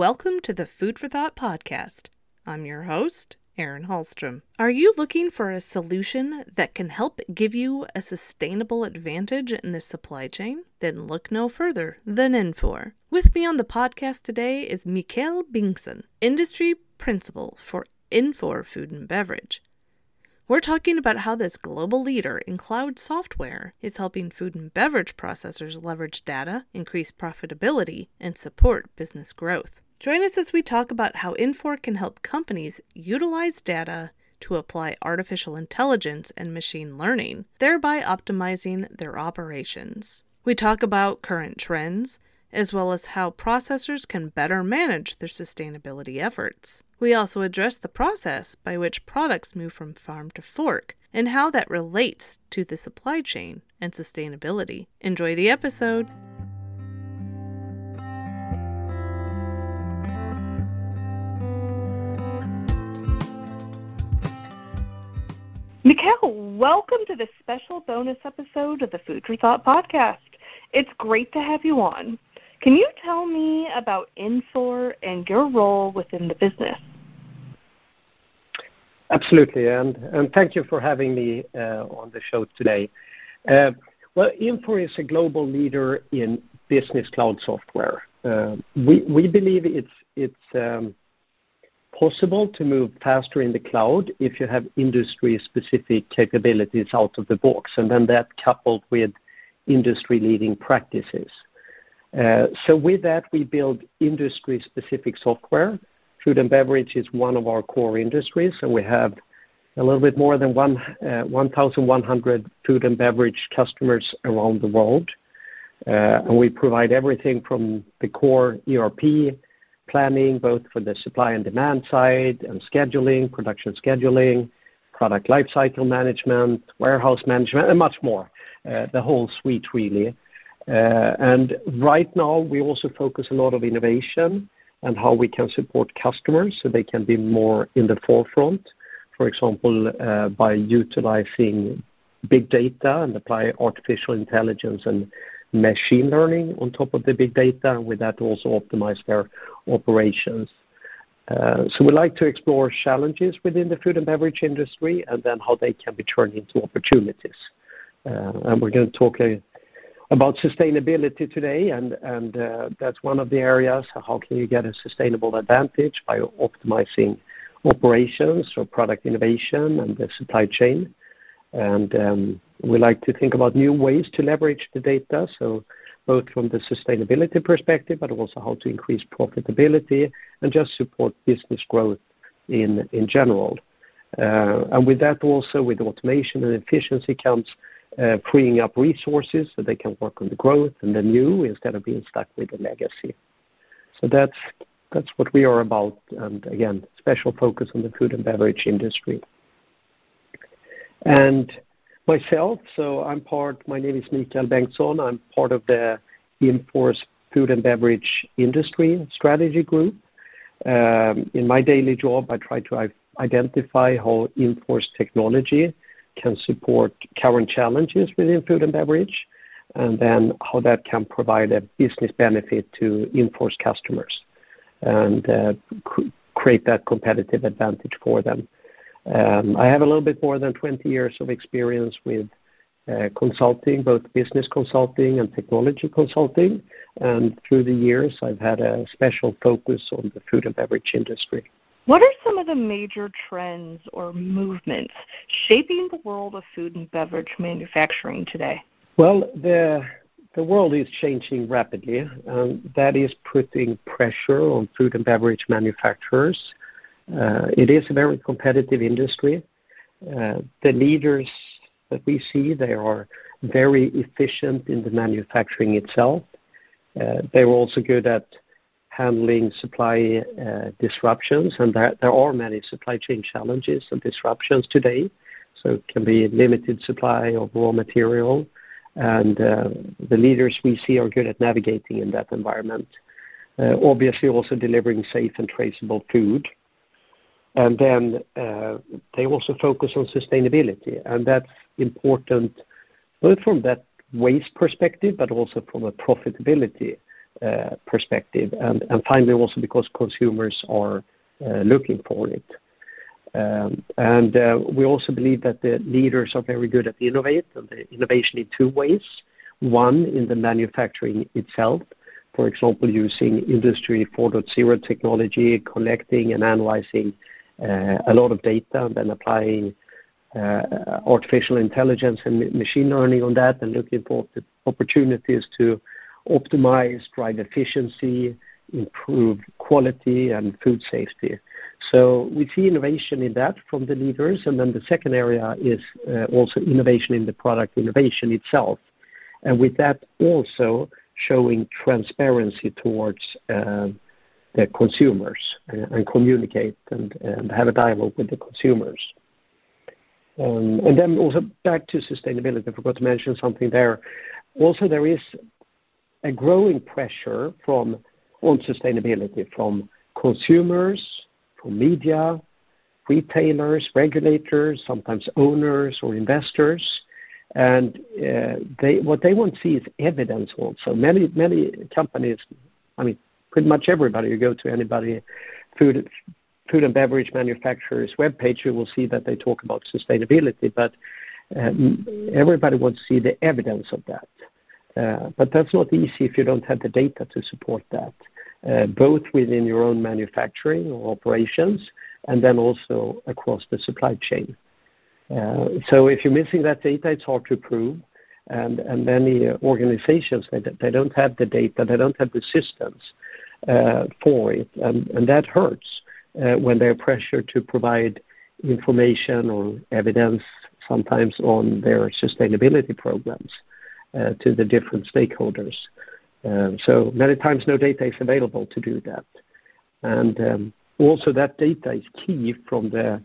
Welcome to the Food for Thought podcast. I'm your host, Erin Hallstrom. Are you looking for a solution that can help give you a sustainable advantage in the supply chain? Then look no further than Infor. With me on the podcast today is Mikael Bengtsson, Industry Principal for Infor Food and Beverage. We're talking about how this global leader in cloud software is helping food and beverage processors leverage data, increase profitability, and support business growth. Join us as we talk about how Infor can help companies utilize data to apply artificial intelligence and machine learning, thereby optimizing their operations. We talk about current trends, as well as how processors can better manage their sustainability efforts. We also address the process by which products move from farm to fork and how that relates to the supply chain and sustainability. Enjoy the episode! Mikael, welcome to this special bonus episode of the Food for Thought podcast. It's great to have you on. Can you tell me about Infor and your role within the business? Absolutely, and, and thank you for having me uh, on the show today. Uh, well, Infor is a global leader in business cloud software. Uh, we, we believe it's, it's um, possible to move faster in the cloud if you have industry-specific capabilities out of the box, and then that coupled with industry-leading practices. So with that, we build industry-specific software. Food and beverage is one of our core industries, and we have a little bit more than 1,100 uh, food and beverage customers around the world. Uh, and we provide everything from the core ERP planning, both for the supply and demand side, and scheduling, production scheduling, product lifecycle management, warehouse management, and much more. The whole suite, really. Uh, and Right now, we also focus a lot of innovation and how we can support customers so they can be more in the forefront. For example, uh, by utilizing big data and apply artificial intelligence and machine learning on top of the big data, and with that, also optimize their operations. Uh, so We like to explore challenges within the food and beverage industry and then how they can be turned into opportunities. And We're going to talk about sustainability today, and uh, that's one of the areas. How can you get a sustainable advantage by optimizing operations or product innovation and the supply chain? And um, We like to think about new ways to leverage the data, so both from the sustainability perspective, but also how to increase profitability and just support business growth in in general. Uh, and With that also, with automation and efficiency comes uh, freeing up resources so they can work on the growth and the new instead of being stuck with the legacy. So That's that's what we are about, and again, special focus on the food and beverage industry. And Myself, so I'm part. My name is Mikael Bengtsson. I'm part of the Infor's Food and Beverage Industry Strategy Group. Um, in my daily job, I try to identify how Infor's technology can support current challenges within food and beverage, and then how that can provide a business benefit to Infor's customers and uh, create that competitive advantage for them. Um, I have a little bit more than 20 years of experience with uh, consulting, both business consulting and technology consulting. and Through the years, I've had a special focus on the food and beverage industry. What are some of the major trends or movements shaping the world of food and beverage manufacturing today? Well, the the world is changing rapidly, and that is putting pressure on food and beverage manufacturers. Uh, it is a very competitive industry. Uh, the leaders that we see, they are very efficient in the manufacturing itself. Uh, they're also good at handling supply disruptions, and there are many supply chain challenges and disruptions today. So It can be limited supply of raw material, and the leaders we see are good at navigating in that environment. Obviously, also delivering safe and traceable food. And then uh, They also focus on sustainability, and that's important both from that waste perspective, but also from a profitability uh, perspective, and finally, also because consumers are uh, looking for it. Um, and we also believe that the leaders are very good at innovate, and the innovation in two ways. One, in the manufacturing itself, for example, using Industry 4.0 technology, collecting and analyzing a lot of data, and then applying uh, artificial intelligence and machine learning on that, and looking for the opportunities to optimize, drive efficiency, improve quality and food safety. So we see innovation in that from the leaders. And then the second area is uh, also innovation in the product innovation itself. And with that, also showing transparency towards uh, the consumers and communicate and have a dialogue with the consumers. Um and then also back to sustainability, I forgot to mention something there. Also, there is a growing pressure on sustainability from consumers, from media, retailers, regulators, sometimes owners or investors. And what they want to see is evidence also. Many companies, pretty much everybody, you go to anybody, food food and beverage manufacturer's webpage, you will see that they talk about sustainability, but um, everybody wants to see the evidence of that. Uh, but that's not easy if you don't have the data to support that, uh, both within your own manufacturing or operations and then also across the supply chain. Uh, so if you're missing that data, it's hard to prove. And, and many uh, organizations, they don't have the data, they don't have the systems uh, for it. And that hurts uh, when they're pressured to provide information or evidence sometimes on their sustainability programs to the different stakeholders. Um, so many times, no data is available to do that. And um, also that data is key from the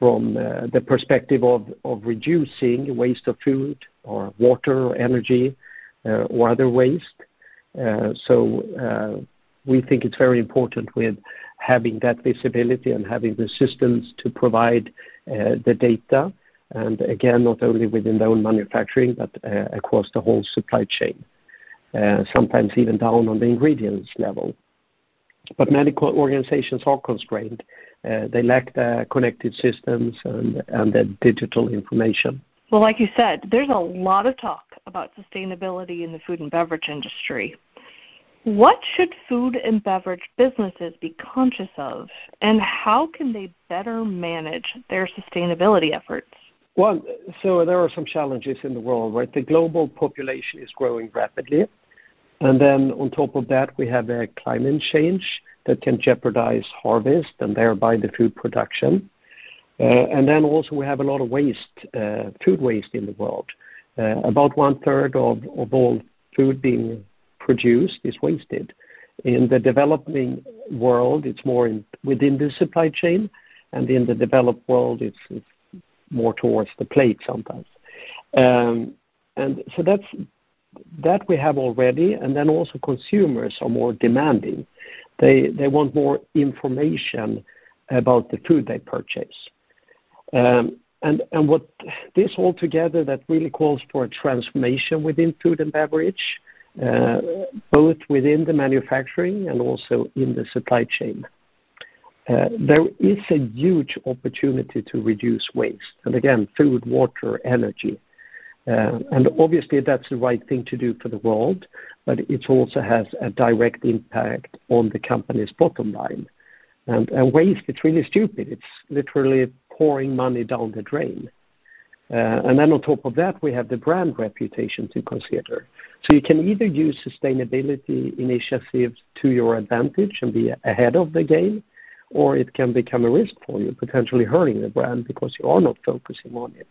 Uh, perspective of reducing waste of food or water or energy uh, or other waste. Uh, so, we think it's very important with having that visibility and having the systems to provide the data, and again, not only within their own manufacturing, but across the whole supply chain, sometimes even down on the ingredients level. But many organizations are constrained. Uh, they lack the connected systems and the digital information. Well, like you said, there's a lot of talk about sustainability in the food and beverage industry. What should food and beverage businesses be conscious of, and how can they better manage their sustainability efforts? Well, so there are some challenges in the world, right? The global population is growing rapidly. And then on top of that, we have a climate change that can jeopardize harvest and thereby the food production. Uh, and then also we have a lot of waste, uh, food waste in the world. Uh, about one-third of all food being produced is wasted. In the developing world, it's more within the supply chain, and in the developed world, it's more towards the plate sometimes. Um, That we have already, and then also consumers are more demanding. They want more information about the food they purchase. Um, and and what this all together, that really calls for a transformation within food and beverage, uh, both within the manufacturing and also in the supply chain. Uh, there is a huge opportunity to reduce waste, and again, food, water, energy. Obviously that's the right thing to do for the world, but it also has a direct impact on the company's bottom line. And and waste, it's really stupid. It's literally pouring money down the drain. Uh and then on top of that, we have the brand reputation to consider. So you can either use sustainability initiatives to your advantage and be ahead of the game, or it can become a risk for you, potentially hurting the brand because you are not focusing on it.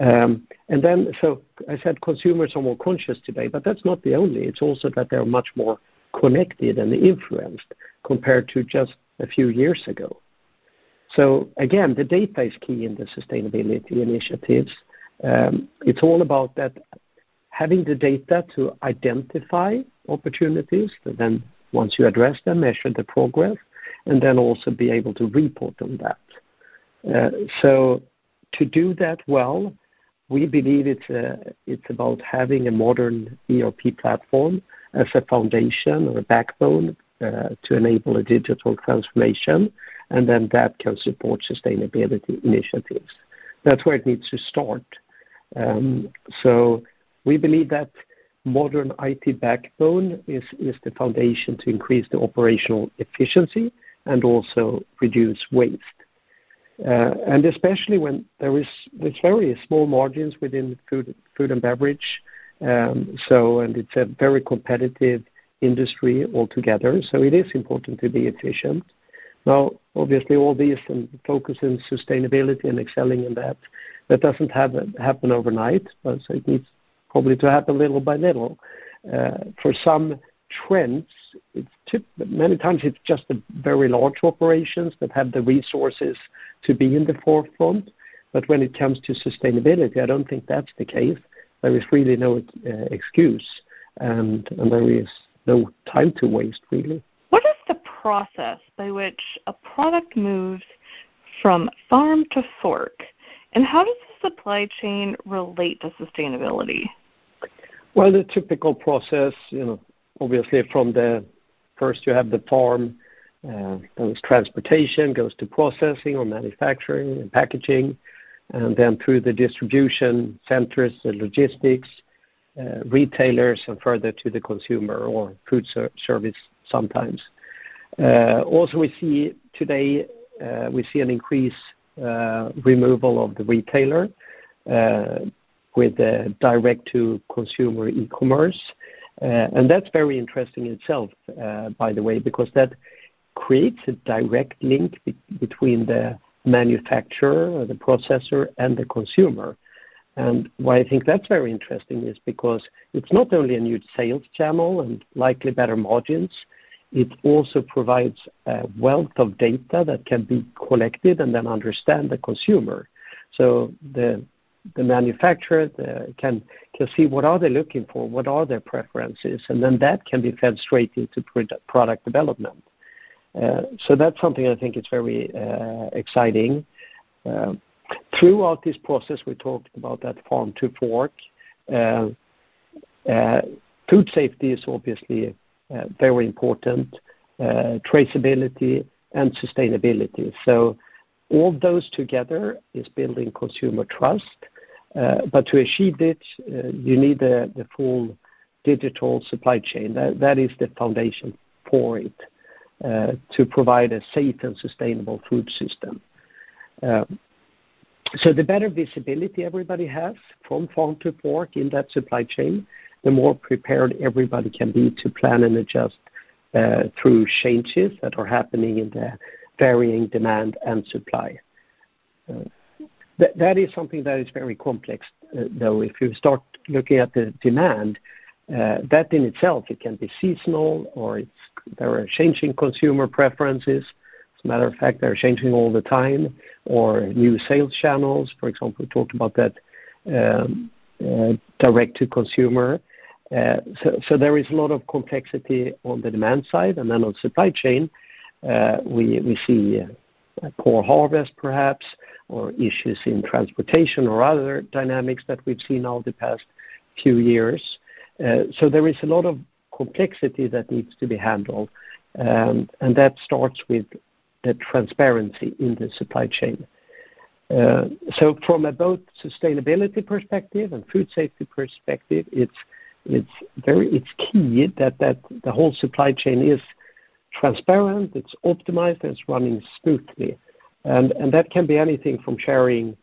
Um, I said consumers are more conscious today, but that's not the only. It's also that they're much more connected and influenced compared to just a few years ago. So again, the data is key in the sustainability initiatives. Um, it's all about that having the data to identify opportunities, but then once you address them, measure the progress, and then also be able to report on that. Uh, so to do that well, we believe it's about having a modern ERP platform as a foundation or a backbone uh, to enable a digital transformation, and then that can support sustainability initiatives. That's where it needs to start. Um, so we believe that modern IT backbone is the foundation to increase the operational efficiency and also reduce waste. Uh, and especially when there is very small margins within food and beverage, um, so and it's a very competitive industry altogether. So it is important to be efficient. Now, obviously, all these and focus on sustainability and excelling in that that doesn't happen overnight, so it needs probably to happen little by little. Uh, for some trends, it's tip, many times it's just the very large operations that have the resources to be in the forefront. But when it comes to sustainability, I don't think that's the case. There is really no uh, excuse, and, and there is no time to waste, really. What is the process by which a product moves from farm to fork, and how does the supply chain relate to sustainability? Well, the typical process, you know, obviously from the first you have the farm, uh, goes transportation, goes to processing or manufacturing and packaging, and then through the distribution centers, the logistics, uh, retailers, and further to the consumer or food service sometimes. Uh, also, we see today we see an increase uh, removal of the retailer with direct to consumer e-commerce. Uh, and That's very interesting itself, uh, by the way, because that creates a direct link between the manufacturer or the processor and the consumer. And Why I think that's very interesting is because it's not only a new sales channel and likely better margins, it also provides a wealth of data that can be collected and then understand the consumer. So The the manufacturer can see what are they looking for, what are their preferences, and then that can be fed straight into product development. Uh, so that's something I think is very uh, exciting. Uh, throughout this process, we talked about that farm to fork. Food safety is obviously very important, traceability and sustainability. So all those together is building consumer trust. But to achieve it, you need the full digital supply chain. That is the foundation for it. Uh, to provide a safe and sustainable food system. Uh, so the better visibility everybody has from farm to fork in that supply chain, the more prepared everybody can be to plan and adjust uh, through changes that are happening in the varying demand and supply. That is something that is very complex, though. If you start looking at the demand, uh, that in itself, it can be seasonal or there are changing consumer preferences. As a matter of fact, they're changing all the time, or new sales channels. For example, we talked about that um, uh, direct to consumer. Uh, so there is a lot of complexity on the demand side. and then On supply chain, we see poor harvest perhaps, or issues in transportation or other dynamics that we've seen over the past few years. Uh, so there is a lot of complexity that needs to be handled, um, and that starts with the transparency in the supply chain. Uh, so from a both sustainability perspective and food safety perspective, it's it's very it's key that the whole supply chain is transparent, it's optimized, and it's running smoothly. And and that can be anything from sharing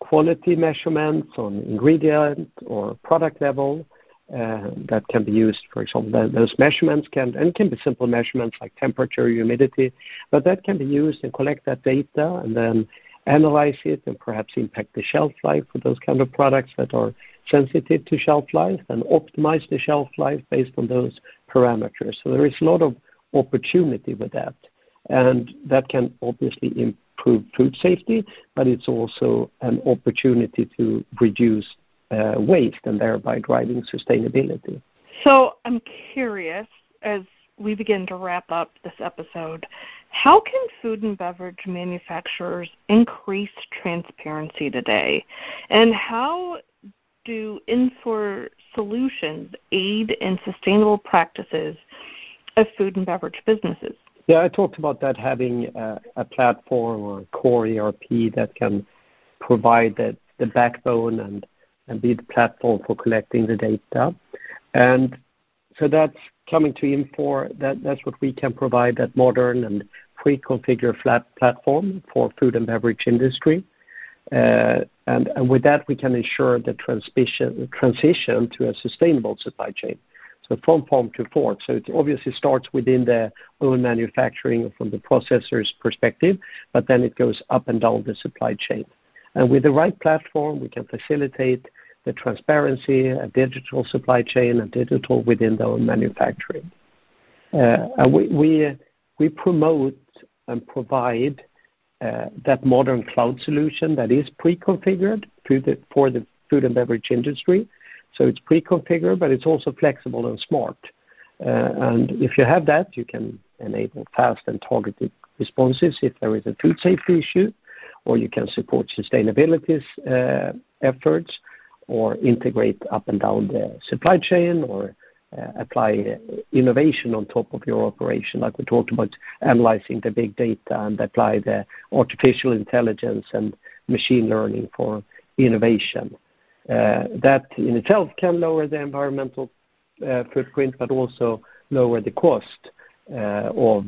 quality measurements on ingredient or product level uh, that can be used. For example, those measurements can and can be simple measurements like temperature, humidity, but that can be used and collect that data and then analyze it and perhaps impact the shelf life for those kind of products that are sensitive to shelf life and optimize the shelf life based on those parameters. So there is a lot of opportunity with that. And that can obviously improve food safety, but it's also an opportunity to reduce uh, waste and thereby driving sustainability. So I'm curious, as we begin to wrap up this episode, how can food and beverage manufacturers increase transparency today? And how do Infor solutions aid in sustainable practices of food and beverage businesses? Yeah, I talked about that having a, a platform or a core ERP that can provide the, the backbone and, and be the platform for collecting the data. And so that's coming to Infor. That, that's what we can provide, that modern and pre-configured flat platform for food and beverage industry. Uh, and, and with that, we can ensure the transition, transition to a sustainable supply chain. From farm to fork. So it obviously starts within the own manufacturing from the processor's perspective, but then it goes up and down the supply chain. And with the right platform, we can facilitate the transparency, a digital supply chain, and digital within the own manufacturing. Uh, and we, we, we promote and provide uh, that modern cloud solution that is pre-configured for the food and beverage industry. So It's pre-configured, but it's also flexible and smart. Uh, And If you have that, you can enable fast and targeted responses if there is a food safety issue, or you can support sustainability uh, efforts, or integrate up and down the supply chain, or uh, apply innovation on top of your operation, like we talked about analyzing the big data and apply the artificial intelligence and machine learning for innovation. Uh, that in itself can lower the environmental uh, footprint, but also lower the cost of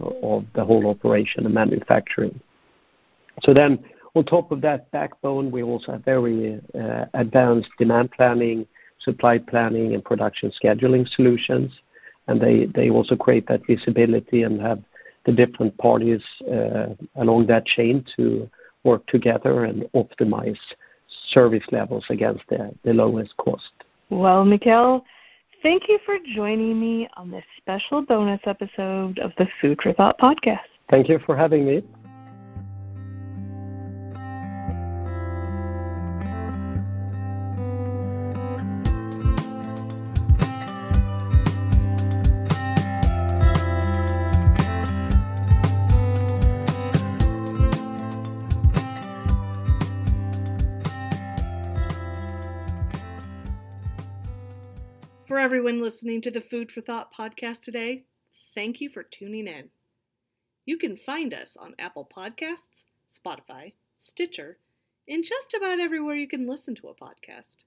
the whole operation and manufacturing. So then, On top of that backbone, we also have very advanced demand planning supply planning and production scheduling solutions. and They also create that visibility and have the different parties uh, along that chain to work together and optimize service levels against the the lowest cost. Well, Mikael, thank you for joining me on this special bonus episode of the Food for Thought podcast. Thank you for having me. Everyone listening to the Food for Thought podcast today, thank you for tuning in. You can find us on Apple Podcasts, Spotify, Stitcher, and just about everywhere you can listen to a podcast.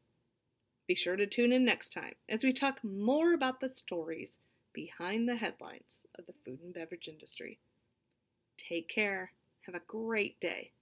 Be sure to tune in next time as we talk more about the stories behind the headlines of the food and beverage industry. Take care. Have a great day.